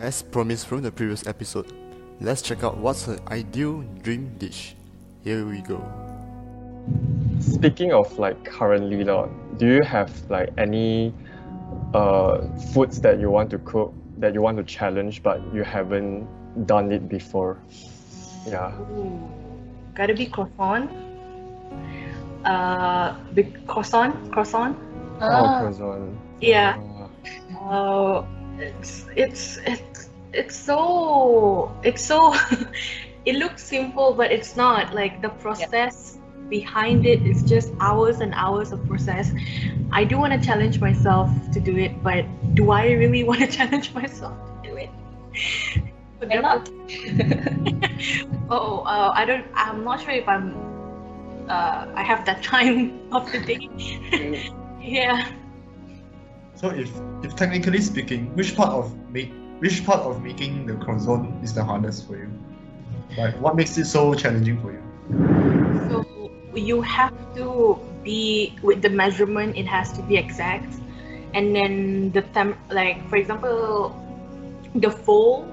As promised from the previous episode, let's check out what's her ideal dream dish. Here we go. Speaking of like currently, Lord, do you have like any uh, foods that you want to cook that you want to challenge but you haven't done it before? Yeah. Ooh, gotta be croissant. Uh, the croissant, croissant. Oh, Ah, croissant. Yeah. Ah. Uh, it's it's it's it's so it's so. it looks simple, but it's not. Like the process behind it is just hours and hours of process. I do want to challenge myself to do it, but do I really want to challenge myself to do it? But why that not? Oh, uh, I don't. I'm not sure if I'm. Uh, I have that time of the day. yeah. So if if technically speaking, which part of make which part of making the croissant is the hardest for you? Like what makes it so challenging for you? So you have to be with the measurement. It has to be exact, and then the temp. Like for example, the fold,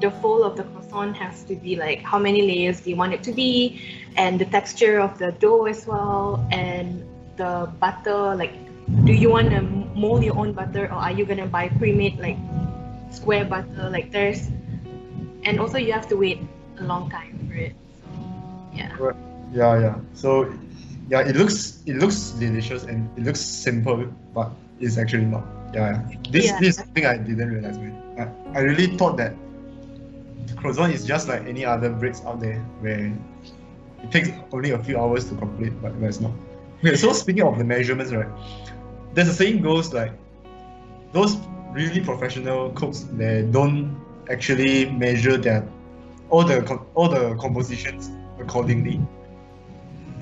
the fold of the croissant has to be like how many layers do you want it to be, and the texture of the dough as well, and the butter. Like, do you want to mold your own butter, or are you gonna buy pre-made like square butter? Like there's, and also you have to wait a long time for it. So, yeah. Yeah, yeah. So yeah, it looks it looks delicious and it looks simple, but it's actually not. Yeah, yeah. This Yeah. this thing I didn't realize. Man. I, I really thought that croissant is just like any other breads out there where it takes only a few hours to complete, but but it's not. Okay, so speaking of the measurements, right? There's a saying goes like those really professional cooks they don't actually measure their all the all the compositions accordingly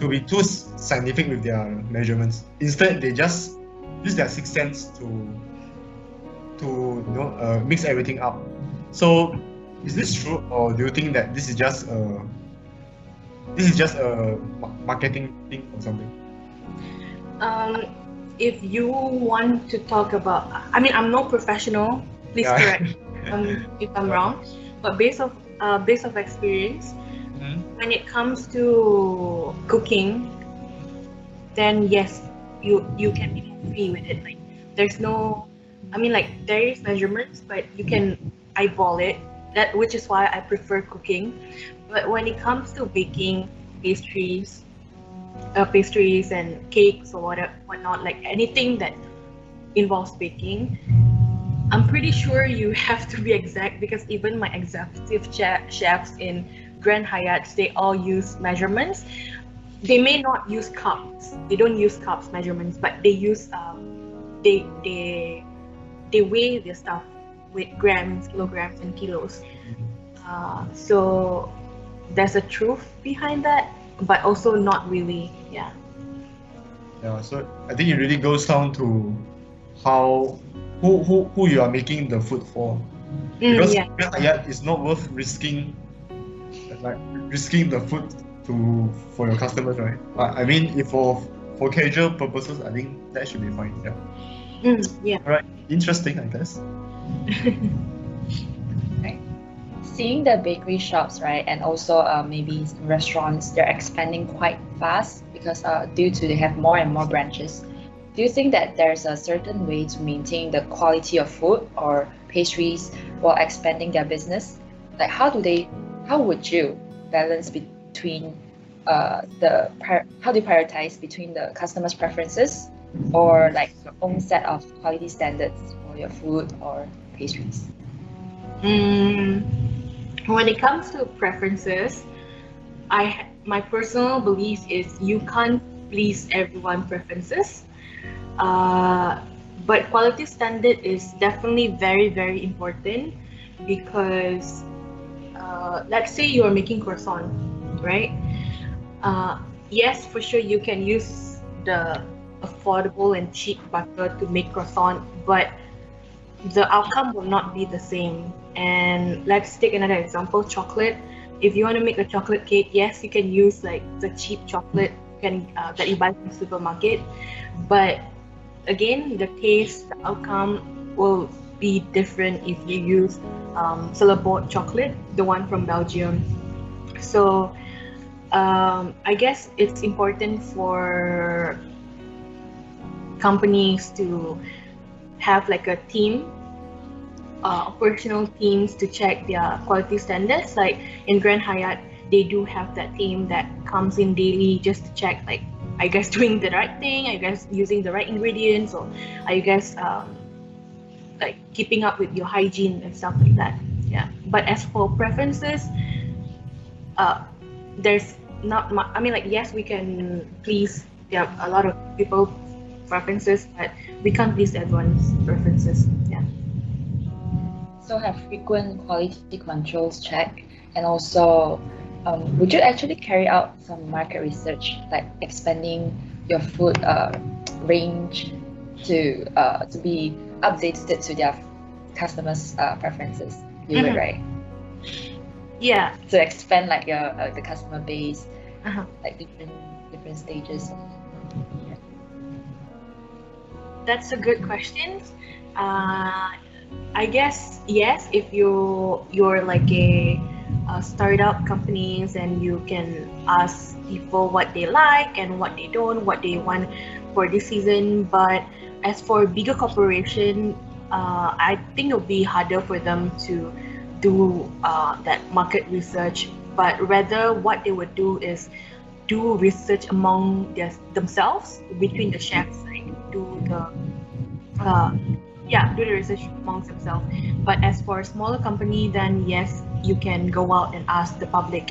to be too scientific with their measurements. Instead, they just use their sixth sense to to you know uh, mix everything up. So, is this true, or do you think that this is just a this is just a marketing thing or something? Um, if you want to talk about, I mean, I'm no professional. Please Yeah. correct um, if I'm wrong. But based of uh, based of experience, Mhm. when it comes to cooking, then yes, you you can be free with it. Like there's no, I mean, like there is measurements, but you can eyeball it. That which is why I prefer cooking. But when it comes to baking pastries, uh, pastries and cakes or whatever, whatnot, like anything that involves baking, I'm pretty sure you have to be exact because even my executive che- chefs in Grand Hyatt, they all use measurements. They may not use cups. They don't use cups measurements, but they use um, they they they weigh their stuff with grams, kilograms, and kilos. Uh, so there's a truth behind that, but also not really. Yeah. Yeah, so I think it really goes down to how who who, who you are making the food for. Mm, Because yeah. it's not worth risking like risking the food to for your customers, right? But I mean if for for casual purposes I think that should be fine. Yeah. Mm, yeah. Alright. Interesting I guess. seeing the bakery shops, right, and also uh, maybe restaurants, they're expanding quite fast because uh, due to they have more and more branches. Do you think that there's a certain way to maintain the quality of food or pastries while expanding their business? Like, how do they, how would you balance between uh, the, how do you prioritize between the customer's preferences or like your own set of quality standards for your food or Mm, when it comes to preferences, I my personal belief is you can't please everyone preferences. Uh, but quality standard is definitely very very important because uh, let's say you are making croissant, right? Uh, yes, for sure you can use the affordable and cheap butter to make croissant, but the outcome will not be the same. And let's take another example chocolate. if you want to make a chocolate cake, yes, you can use like the cheap chocolate can uh, that you buy from the supermarket, but again, the taste, the outcome will be different if you use um, chocolate, the one from Belgium. So um, I guess it's important for companies to have like a team uh, operational teams to check their quality standards. Like in Grand Hyatt, they do have that team that comes in daily just to check, like, are you guys doing the right thing? Are you guys using the right ingredients? Or are you guys um, like keeping up with your hygiene and stuff like that? Yeah. But as for preferences, uh, there's not much. I mean, like, yes, we can please. Are a lot of people preferences, but we can't please everyone's preferences. Yeah. So have frequent quality controls check, and also, um, would you actually carry out some market research, like expanding your food uh, range to uh, to be updated to their customers' uh, preferences? You Mhm. would right Yeah. to expand like your uh, the customer base, Uh-huh. like different different stages. That's a good question. Uh, I guess yes. If you you're like a, a startup companies and you can ask people what they like and what they don't, what they want for this season. But as for bigger corporation, uh, I think it'll be harder for them to do uh, that market research. But rather, what they would do is do research among their, themselves between the chefs, like do the uh, yeah, do the research amongst themselves. But as for a smaller company, then yes, you can go out and ask the public,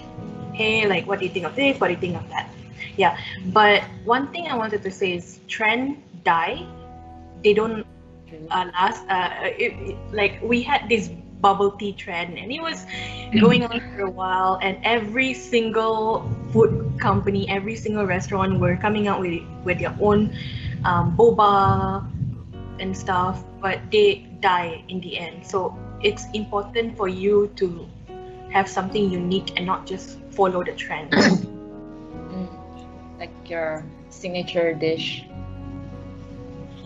hey, like, what do you think of this? What do you think of that? Yeah. But one thing I wanted to say is trend die. They don't uh, last. Uh, it, it- like we had this bubble tea trend, and it was going on for a while. And every single food company, every single restaurant were coming out with with their own um, boba and stuff, but they die in the end. So it's important for you to have something unique and not just follow the trend. Mm. Like your signature dish.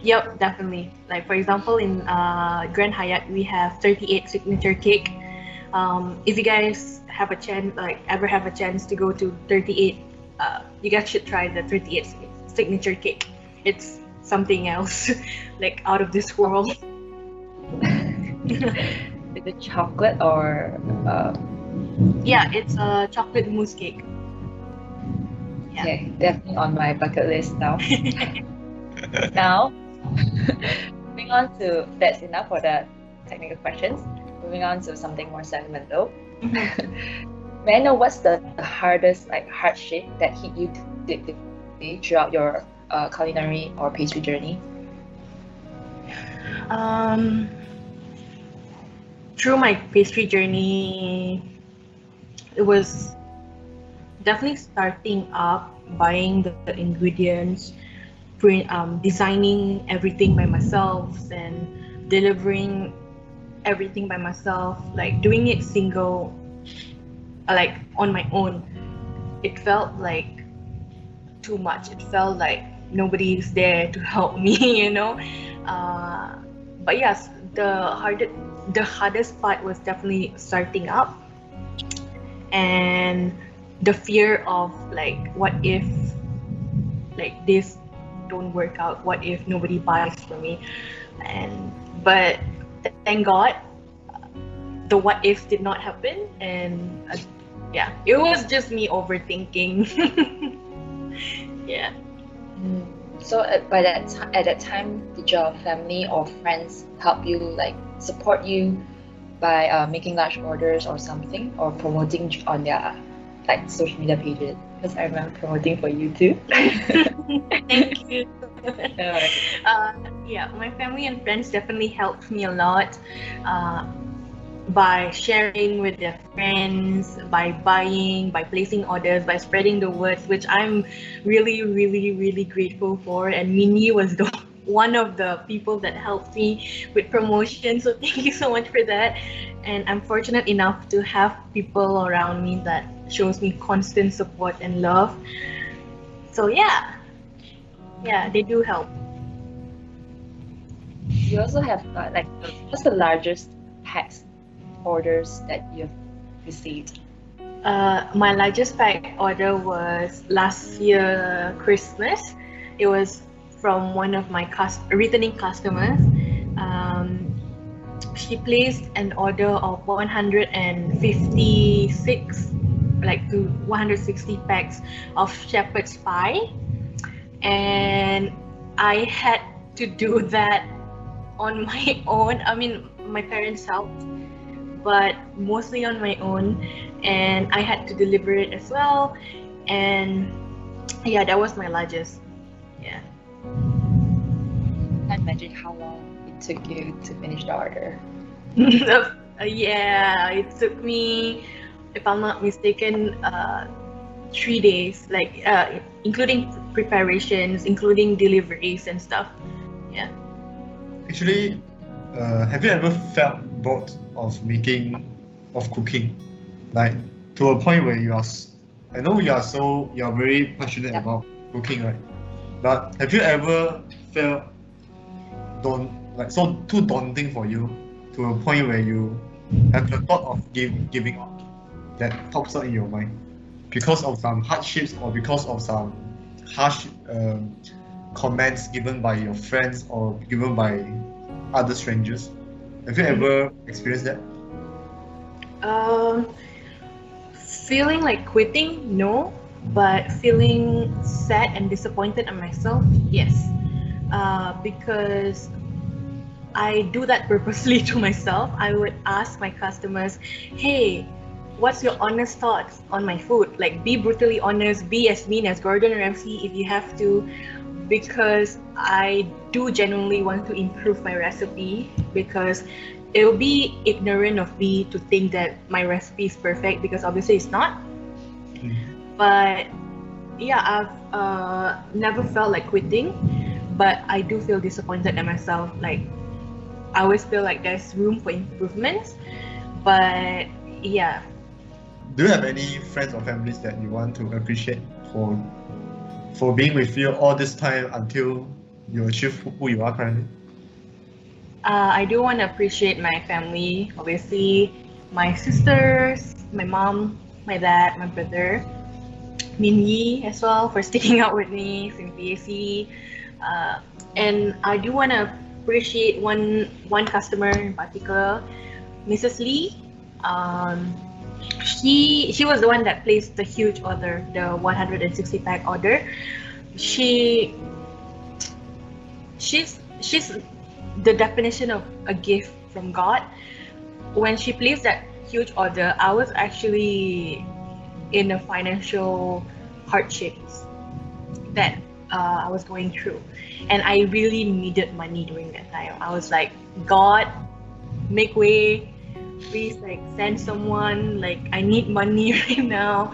Yep, definitely. Like for example, in uh, Grand Hyatt, we have 38 signature cake. Um, if you guys have a chance, like ever have a chance to go to 38, uh, you guys should try the 38 signature cake. It's something else, like out of this world. Is it chocolate or uh, yeah, it's a chocolate mousse cake. Yeah. okay, definitely on my bucket list now. now, moving on to that's enough for the technical questions. Moving on to something more sentimental. May I know what's the, hardest like hardship that hit you deeply throughout your uh, culinary or pastry journey? Um, through my pastry journey, it was definitely starting up, buying the, the ingredients, pre- um, designing everything by myself, and delivering everything by myself, like doing it single, like on my own. It felt like too much. It felt like nobody's there to help me, you know. Uh, but yes, the hardest the hardest part was definitely starting up. And the fear of like what if like this don't work out? What if nobody buys for me? And but thank god the what ifs did not happen. And uh, yeah it was just me overthinking. Yeah Mm. So at, by that at that time, did your family or friends help you like support you by uh, making large orders or something or promoting on their like social media pages? Because I remember promoting for you too. thank you Yeah. uh, yeah, my family and friends definitely helped me a lot uh, by sharing with their friends, by buying, by placing orders, by spreading the words, which I'm really, really, really grateful for. And Minnie was the one of the people that helped me with promotion. So thank you so much for that. And I'm fortunate enough to have people around me that shows me constant support and love. So yeah, yeah, they do help. You also have uh, like what's the largest packs orders that you've received? Uh, my largest pack order was last year Christmas. It was from one of my cust- returning customers. Um, she placed an order of 156, like to 160 packs of shepherd's pie, and I had to do that on my own. I mean, my parents helped, but mostly on my own, and I had to deliver it as well. And yeah, that was my largest. Yeah. I can't imagine how long it took you to finish the order. Yeah, it took me, if I'm not mistaken, uh, three days, like uh, including preparations, including deliveries and stuff. Yeah. Actually, uh, have you ever felt bored of making, of cooking, like to a point where you are? i know you are so you are very passionate Yeah. about cooking, right? But have you ever felt don't like so too daunting for you to a point where you have the thought of give, giving up that pops up in your mind because of some hardships or because of some harsh um, comments given by your friends or given by other strangers. Have you ever experienced that? Um, feeling like quitting, no, but feeling sad and disappointed at myself, yes. Uh, because I do that purposely to myself. I would ask my customers, hey, what's your honest thoughts on my food? Like, be brutally honest, be as mean as Gordon Ramsay if you have to, because I do genuinely want to improve my recipe because it would be ignorant of me to think that my recipe is perfect because obviously it's not. Mm. But yeah, I've uh, never felt like quitting, but I do feel disappointed at myself. Like I always feel like there's room for improvements, but yeah, Do you have any friends or families that you want to appreciate for for being with you all this time until you achieve who- you are currently? uh, I do want to appreciate my family, obviously, my sisters, my mom, my dad, my brother, Min Yi as well for sticking out with me since PAC. Uh, and I do want to appreciate one one customer in particular, Mrs. Lee. Um, she she was the one that placed the huge order, the 160 pack order. She she's she's the definition of a gift from God. When she placed that huge order, I was actually in a financial hardships that uh, I was going through, and I really needed money during that time. I was like, God, make way, please like send someone. Like I need money right now,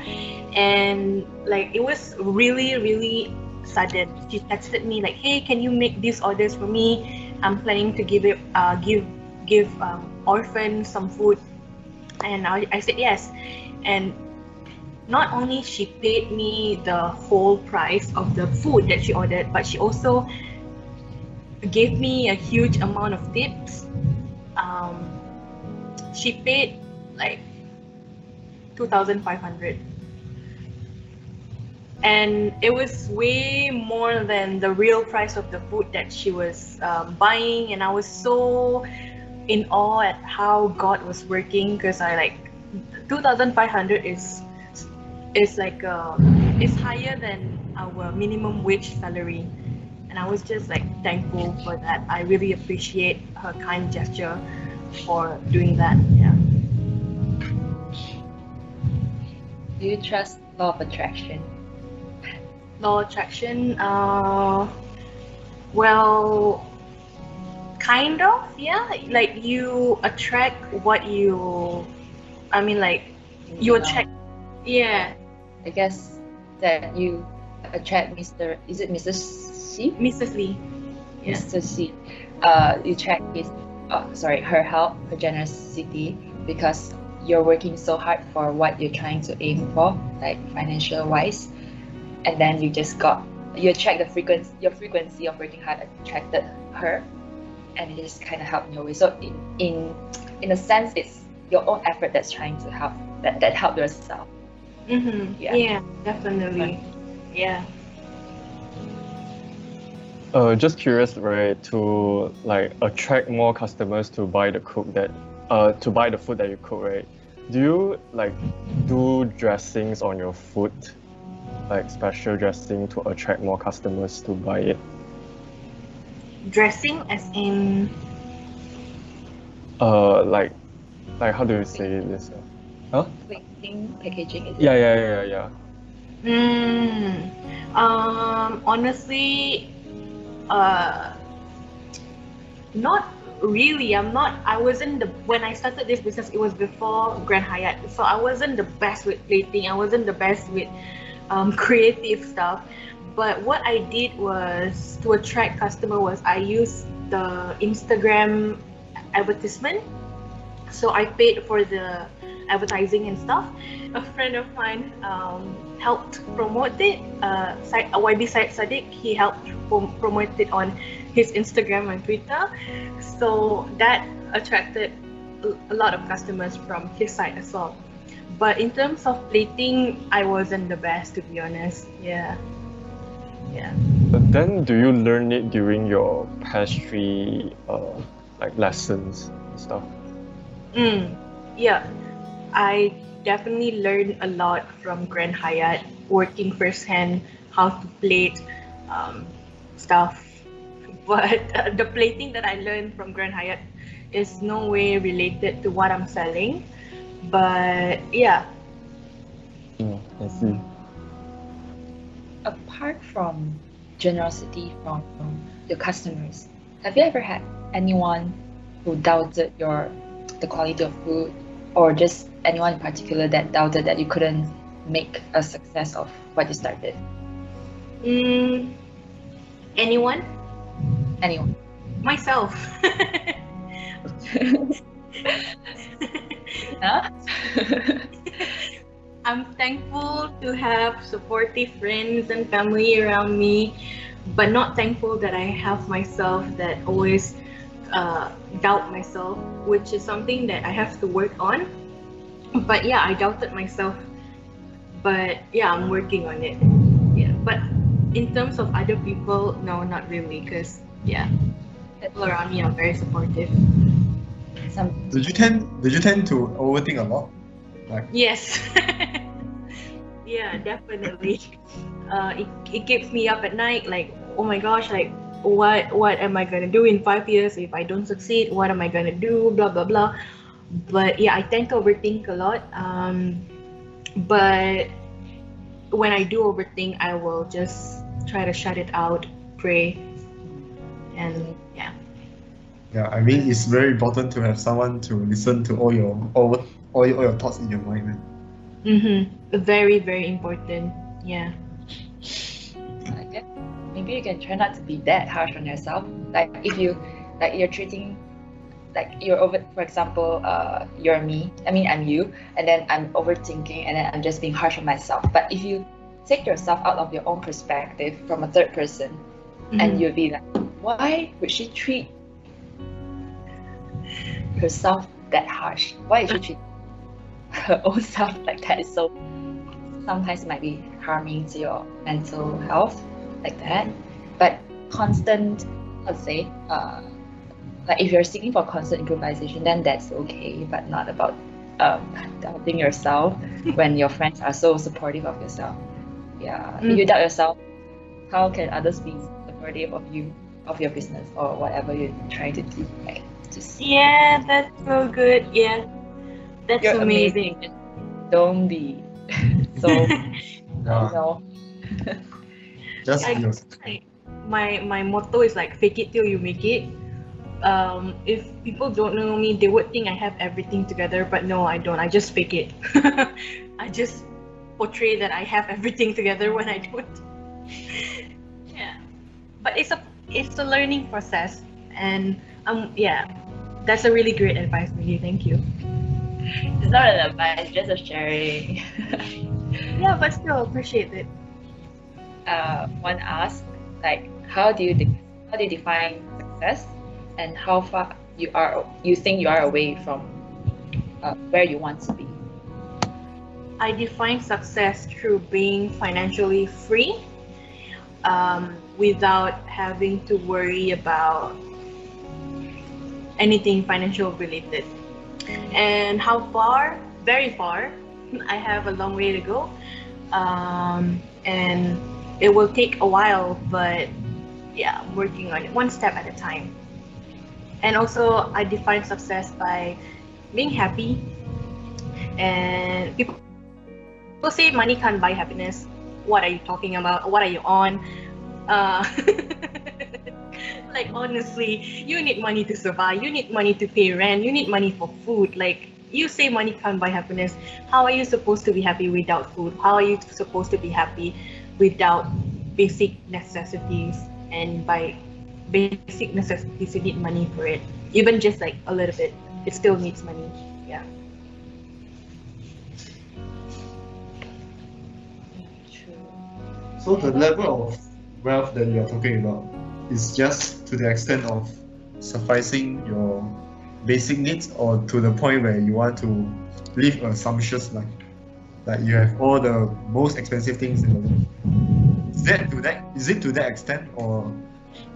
and like it was really really sudden. She texted me like, "Hey, can you make these orders for me? I'm planning to give it, uh, give, give um, orphans some food." And I, I said yes, and not only she paid me the whole price of the food that she ordered, but she also gave me a huge amount of tips. Um, she paid like two thousand five hundred. And it was way more than the real price of the food that she was um, buying. And i was so in awe at how god was working because i like 2500 is is like uh, is higher than our minimum wage salary. And i was just like thankful for that. I really appreciate her kind gesture for doing that yeah Do you trust law of attraction? law of attraction uh well kind of yeah like you attract what you i mean like you attract yeah I guess that you attract Mr. Is it Mr. C? mrs lee Yeah. Mr. C, uh, you check his, oh, sorry, her help, her generosity, because you're working so hard for what you're trying to aim for, like financial wise, and then you just got you check the frequency, your frequency of working hard attracted her, and it just kind of helped in your way. So in in in a sense, it's your own effort that's trying to help that that help yourself. Mm-hmm. Yeah. Yeah. definitely. Yeah. Uh, just curious, right? To like attract more customers to buy the cook that, uh, to buy the food that you cook, right? Do you like do dressings on your food, like special dressing to attract more customers to buy it? Dressing as in Uh, like, like how do you say this? Plating, packaging, is it? Yeah, yeah, yeah, yeah. Mm, um, honestly, uh, not really. I'm not. I wasn't the when I started this business. It was before Grand Hyatt, so I wasn't the best with plating. I wasn't the best with um, creative stuff. But what I did was to attract customer was I used the Instagram advertisement. So I paid for the advertising and stuff. A friend of mine um, helped promote it. Uh, uh, YB Syed Saddiq, he helped prom- promote it on his Instagram and Twitter. So that attracted a- a lot of customers from his side as well. But in terms of plating, I wasn't the best to be honest. Yeah. Yeah. But then, do you learn it during your pastry, uh, like lessons and stuff? Mm, yeah, I definitely learned a lot from Grand Hyatt, working firsthand how to plate um, stuff. But uh, the plating that I learned from Grand Hyatt is no way related to what I'm selling. But yeah, Mm, I see. apart from generosity from, from your customers, have you ever had anyone who doubted your the quality of food, or just anyone in particular that doubted that you couldn't make a success of what you started? mm, anyone? Anyone? Myself. Huh? I'm thankful to have supportive friends and family around me, but not thankful that I have myself that always uh, doubt myself, which is something that I have to work on. But yeah, I doubted myself, but yeah, I'm working on it. Yeah, but in terms of other people, no, not really, because yeah, people around me are very supportive. Some Did you tend did you tend to overthink a lot? Like Yes. yeah, definitely. Uh, it, it keeps me up at night. Like, oh my gosh, like what what am I gonna do in five years if I don't succeed? What am I gonna do? Blah blah blah. But yeah, I tend to overthink a lot. Um, but when I do overthink, I will just try to shut it out, pray, and yeah. yeah, I mean it's very important to have someone to listen to all your all all your, all your thoughts in your mind. Man. Mm-hmm. Very very important. Yeah. I guess maybe you can try not to be that harsh on yourself. Like if you like you're treating like you're over for example, uh you're me. I mean I'm you and then I'm overthinking and then I'm just being harsh on myself. But if you take yourself out of your own perspective from a third person Mhm. and you'll be like, why would she treat herself that harsh? Why did she treat her own self like that? So sometimes it might be harming to your mental health like that. But constant, let's say, uh, like if you're seeking for constant improvisation, then that's okay, but not about um, doubting yourself when your friends are so supportive of yourself. Yeah, if you doubt yourself, how can others be supportive of you, of your business, or whatever you're trying to do? Right? Just Yeah, that's so good. Yeah, that's you're amazing. amazing. Don't be so Yeah, no. just I- be yourself. Like, my my motto is like fake it till you make it. Um, if people don't know me, they would think I have everything together, but no, I don't. I just fake it. I just portray that I have everything together when I don't. yeah, but it's a it's a learning process, and um, yeah, that's a really great advice, really. Thank you. It's not an advice, just a sharing. Yeah, but still appreciate it. uh, one asked, like, how do you de- how do you define success, and how far you are you think you are away from uh, where you want to be? I define success through being financially free um, without having to worry about anything financial related. And how far? Very far. I have a long way to go. Um, and it will take a while, but yeah, I'm working on it one step at a time. And also, I define success by being happy. And people say money can't buy happiness. What are you talking about? What are you on? Uh, like honestly, you need money to survive. You need money to pay rent. You need money for food. Like you say money can't buy happiness. How are you supposed to be happy without food? How are you supposed to be happy without basic necessities? And by basic necessities, you need money for it. Even just like a little bit, it still needs money. Yeah. So the level of wealth that you are talking about is just to the extent of sufficing your basic needs or to the point where you want to live a sumptuous life. Like you have all the most expensive things in the world. Is that to that is it to that extent or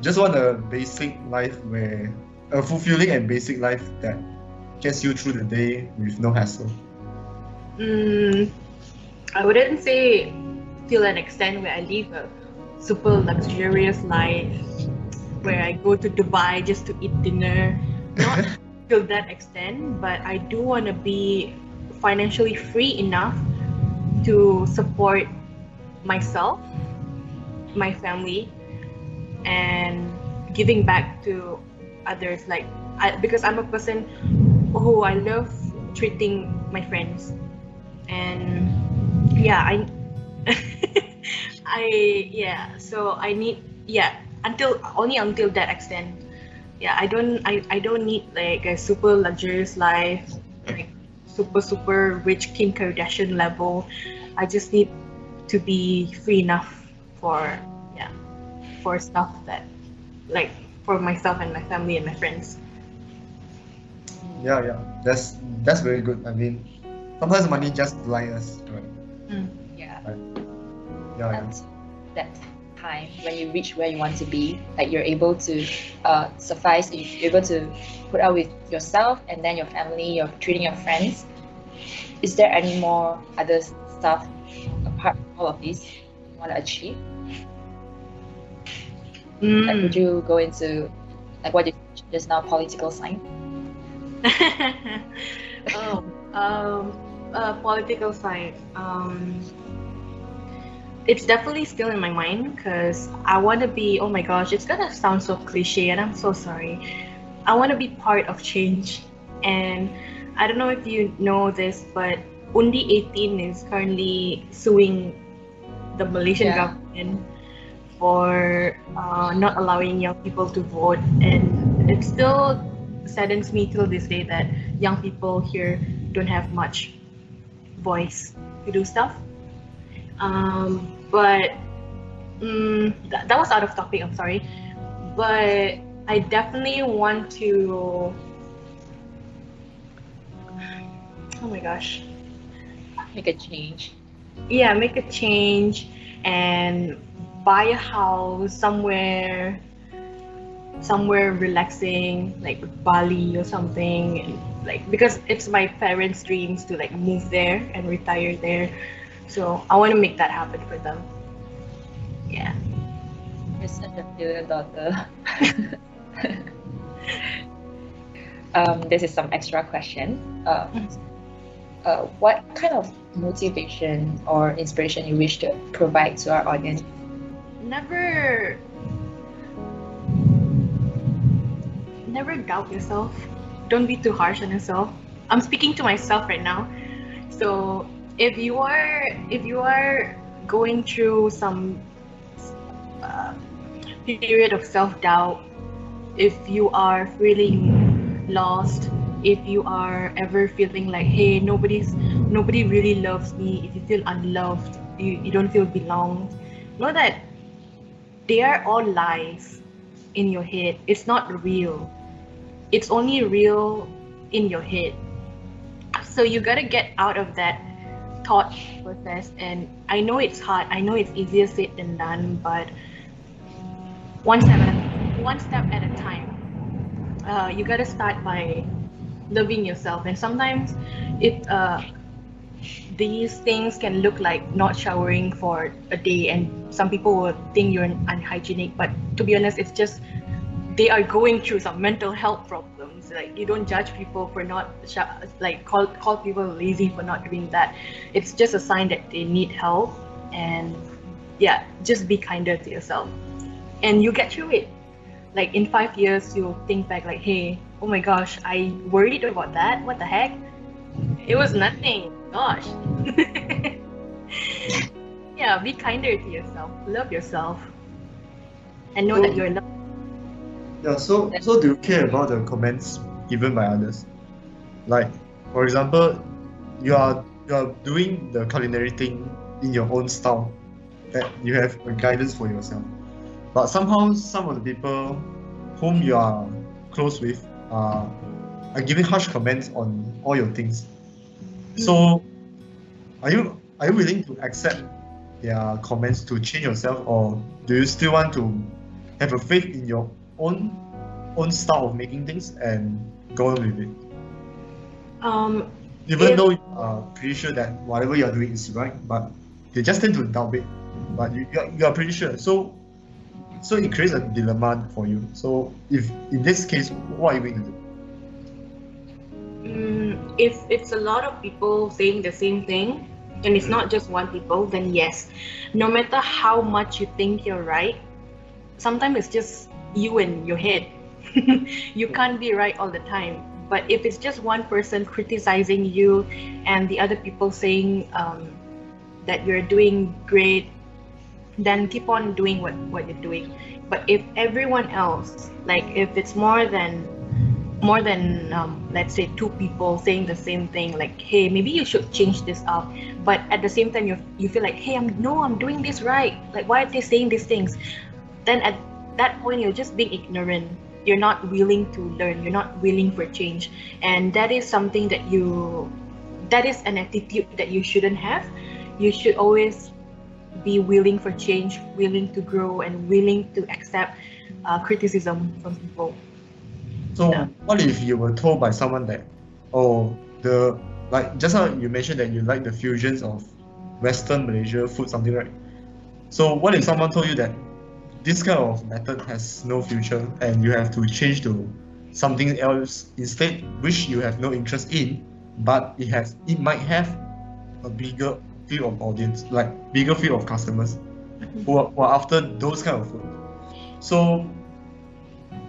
just want a basic life where a fulfilling and basic life that gets you through the day with no hassle? Mm, I wouldn't say till an extent where I live a super luxurious life, where I go to Dubai just to eat dinner. Not till that extent, but I do want to be financially free enough to support myself, my family, and giving back to others. Like, I, because I'm a person who I love treating my friends and yeah i i yeah so i need yeah until only until that extent yeah i don't i, I don't need like a super luxurious life like super super rich kim kardashian level i just need to be free enough for for stuff that like for myself and my family and my friends Yeah, yeah. That's that's very good. I mean, sometimes money just blind us, right? Yeah. Yeah, yeah. And that time when you reach where you want to be, like you're able to uh, suffice, you're able to put out with yourself and then your family, you're treating your friends. Is there any more other stuff apart from all of these you want to achieve? Like, Mm. would you go into like what you just now, political science? oh, um, uh, political science. Um, it's definitely still in my mind because I want to be. Oh my gosh, it's gonna sound so cliche, and I'm so sorry. I want to be part of change, and I don't know if you know this, but Undi 18 is currently suing the Malaysian Yeah. government for uh, not allowing young people to vote, and it still saddens me till this day that young people here don't have much voice to do stuff. Um, but mm, th- that was out of topic. I'm sorry, but I definitely want to. Oh my gosh. Make a change. yeah make a change and buy a house somewhere somewhere relaxing like bali or something and like because it's my parents dreams to like move there and retire there so i want to make that happen for them yeah You're such a brilliant daughter. um, this is some extra question. Uh, uh, what kind of motivation or inspiration you wish to provide to our audience? Never. Never doubt yourself. Don't be too harsh on yourself. I'm speaking to myself right now. So if you are if you are going through some uh, period of self doubt, if you are feeling lost, if you are ever feeling like, hey, nobody's nobody really loves me, if you feel unloved, you, you don't feel belonged, know that they are all lies in your head. It's not real. It's only real in your head. So you gotta get out of that thought process and I know it's hard. I know it's easier said than done, but one step at a, one step at a time. Uh, you gotta start by loving yourself, and sometimes it uh, these things can look like not showering for a day, and some people will think you're unhygienic. But to be honest, it's just they are going through some mental health problems. Like you don't judge people for not like call call people lazy for not doing that. It's just a sign that they need help, and yeah, just be kinder to yourself, and you get through it. Like in five years, you'll think back like, hey, oh my gosh, I worried about that. What the heck? It was nothing. Gosh. yeah, be kinder to yourself. Love yourself, and know that you're loved. Yeah, so so do you care about the comments given by others? Like, for example, you are you are doing the culinary thing in your own style, that you have a guidance for yourself. But somehow some of the people whom you are close with are are giving harsh comments on all your things. So are you are you willing to accept their comments to change yourself or do you still want to have a faith in your own own style of making things and go on with it. Um, Even If- though you are pretty sure that whatever you are doing is right, but they just tend to doubt it. But you, you, are, you are pretty sure. So so it creates a dilemma for you. So if in this case, what are you going to do? Mm, if it's a lot of people saying the same thing and it's not just one people then yes. No matter how much you think you're right sometimes it's just you and your head. You can't be right all the time. But if it's just one person criticizing you and the other people saying um, that you're doing great then keep on doing what, what you're doing. But if everyone else like if it's more than more than um, let's say two people saying the same thing like hey maybe you should change this up. But at the same time you you feel like hey I'm no I'm doing this right. Like why are they saying these things? Then at that point you're just being ignorant. You're not willing to learn. You're not willing for change. And that is something that you that is an attitude that you shouldn't have. You should always be willing for change willing to grow and willing to accept uh, criticism from people So Yeah. what if you were told by someone that, oh, the like just now you mentioned that you like the fusions of Western Malaysia food, something right? So what if someone told you that this kind of method has no future and you have to change to something else instead, which you have no interest in, but it has it might have a bigger field of audience, like bigger field of customers mm-hmm. who are, who are after those kind of food. So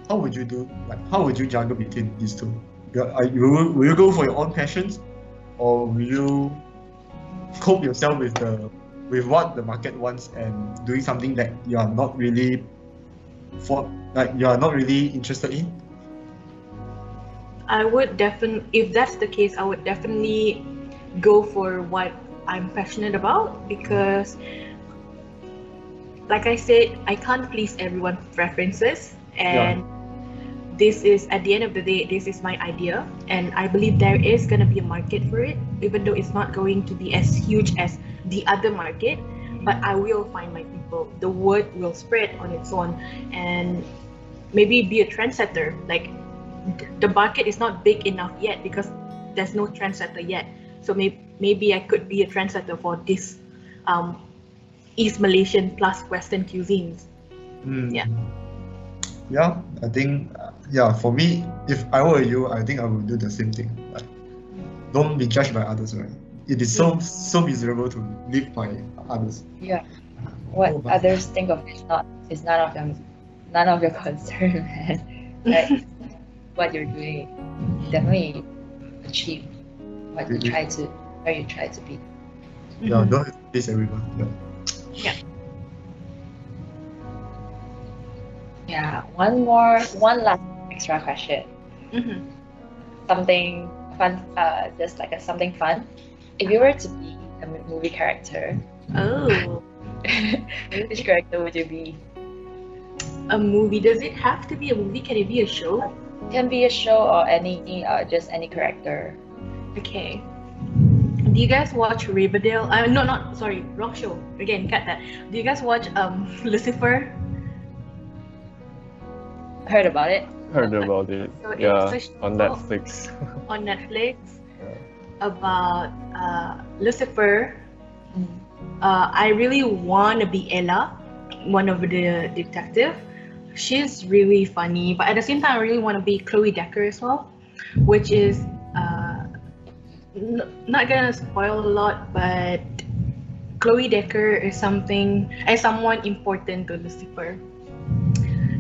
how would you do like how would you juggle between these two? You- will you go for your own passions? Or will you cope yourself with the with what the market wants and doing something that you are not really for like you are not really interested in? I would definitely, if that's the case, I would definitely go for what I'm passionate about because, like I said, I can't please everyone's preferences, and this is at the end of the day, this is my idea, and I believe there is gonna be a market for it, even though it's not going to be as huge as the other market. But I will find my people. The word will spread on its own, and maybe be a trendsetter. Like the market is not big enough yet because there's no trendsetter yet. So maybe maybe I could be a trendsetter for this um, East Malaysian plus Western cuisines. Mm. Yeah. Yeah, I think uh, yeah. For me, if I were you, I think I would do the same thing. Like, don't be judged by others, right? It is so so miserable to live by others. Yeah. What Oh, others think of is not is none of them none of your concern, man. Like what you're doing, definitely achieve what you try to where you try to be. Yeah, don't please everyone. Yeah. Yeah, one more, one last extra question. Mhm. Something fun, uh, just like a something fun. If you were to be a movie character, Oh, which character would you be? a movie. Does it have to be a movie? Can it be a show? Can be a show or any, uh, just any character. Okay. Do you guys watch Riverdale? Uh, no, not sorry, wrong show. Again, cut that. Do you guys watch um Lucifer? Heard about it? Heard about it. So it's Yeah, a on Netflix. on Netflix about uh, Lucifer. Mm. Uh, I really want to be Ella, one of the detective. She's really funny, but at the same time, I really want to be Chloe Decker as well, which is uh, n- not gonna spoil a lot, but Chloe Decker is something is someone important to Lucifer.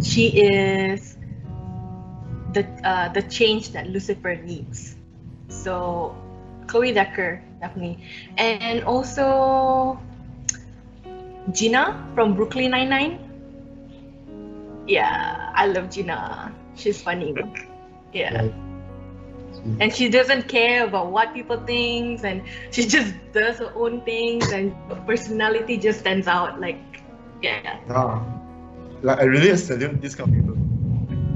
She is the uh, the change that Lucifer needs. So Chloe Decker definitely, and also Gina from Brooklyn Nine Nine. Yeah, I love Gina. She's funny. Yeah, and she doesn't care about what people think, and she just does her own things, and her personality just stands out. Like, yeah, Ah, like I really salute this kind of people.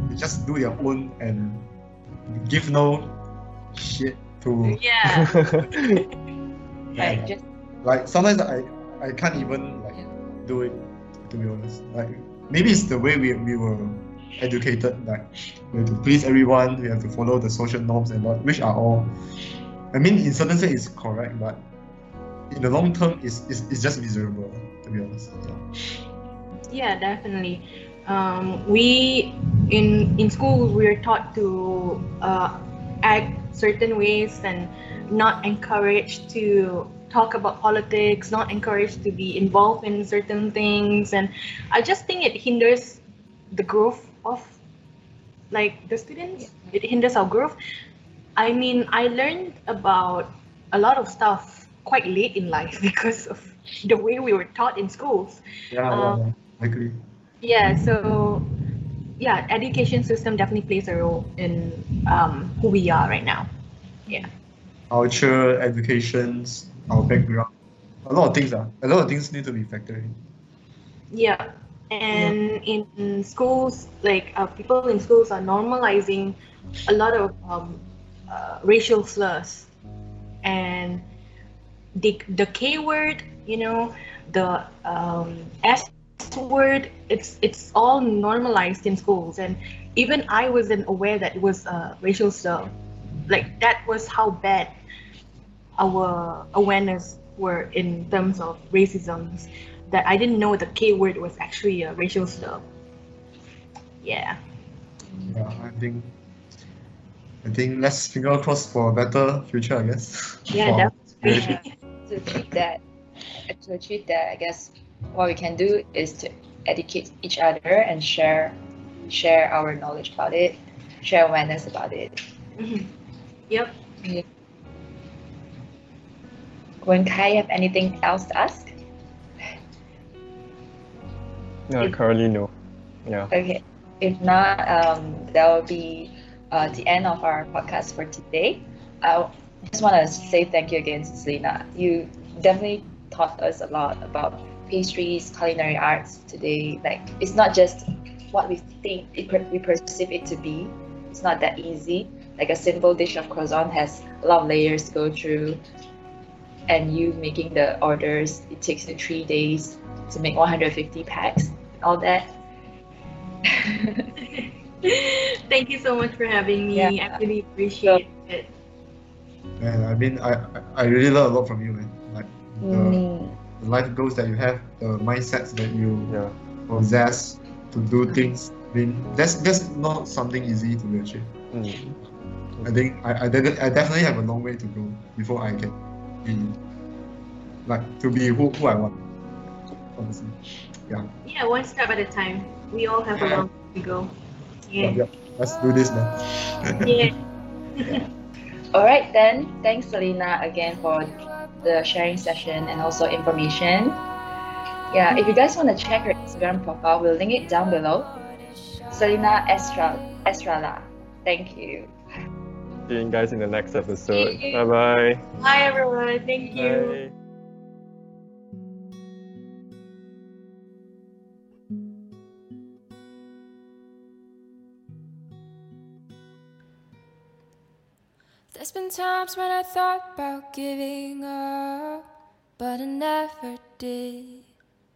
They just do their own and give no shit to. yeah, Like just Like sometimes I I can't even like do it to be honest. Like maybe it's the way we we were educated. Like we have to please everyone. We have to follow the social norms and what, which are all. I mean, in certain sense, it's correct, but in the long term, it's, it's, it's just miserable. To be honest. Yeah. Yeah, definitely. Um, we in in school we are taught to uh, act certain ways and not encouraged to talk about politics, not encouraged to be involved in certain things, and I just think it hinders the growth of like the students. It hinders our growth. I mean, I learned about a lot of stuff quite late in life because of the way we were taught in schools. Yeah, Um, yeah, yeah. I agree. Yeah, so yeah, education system definitely plays a role in um, who we are right now. Yeah. Culture, educations, our background. A lot of things are. A lot of things need to be factored in. Yeah, and in schools, like uh, people in schools are normalizing a lot of um, uh, racial slurs, and the the K word, you know, the um, S word. It's it's all normalized in schools, and even I wasn't aware that it was a racial slur. Like that was how bad our awareness were in terms of racism that I didn't know the K word was actually a racial slur. Yeah. Yeah, I think. I think let's finger crossed for a better future, I guess. Yeah, For- definitely. to achieve that, to achieve that, I guess what we can do is to educate each other and share share our knowledge about it, share awareness about it. Mhm. Yep. When Kai have anything else to ask? Yeah, currently no. Yeah. Okay. If not, um, that will be uh, the end of our podcast for today. I just want to say thank you again, to Selena. You definitely taught us a lot about pastries, culinary arts today. Like, it's not just what we think it, we perceive it to be. It's not that easy. Like a simple dish of croissant has a lot of layers to go through. And you making the orders, it takes you three days to make 150 packs all that. Thank you so much for having me. Yeah. I really appreciate it. Man, I mean, I, I- I really learned a lot from you, man. Like the, Mm. The life goals that you have, the mindsets that you Yeah. possess to do things. I mean, that's that's not something easy to achieve. Mm. I think I, I, de- I definitely have a long way to go before I can be like to be who, who I want. Honestly. Yeah, one step at a time. We all have a long way to go. Yep, Yeah. Let's do this, man. Yeah. All right, then. Thanks, Selena, again for the sharing session and also information. Yeah, if you guys want to check her Instagram profile, we'll link it down below. Selena Estra Estrada. Thank you. See you guys in the next episode. Bye bye. Bye everyone. Thank you. Bye. There's been times when I thought about giving up, but I never did.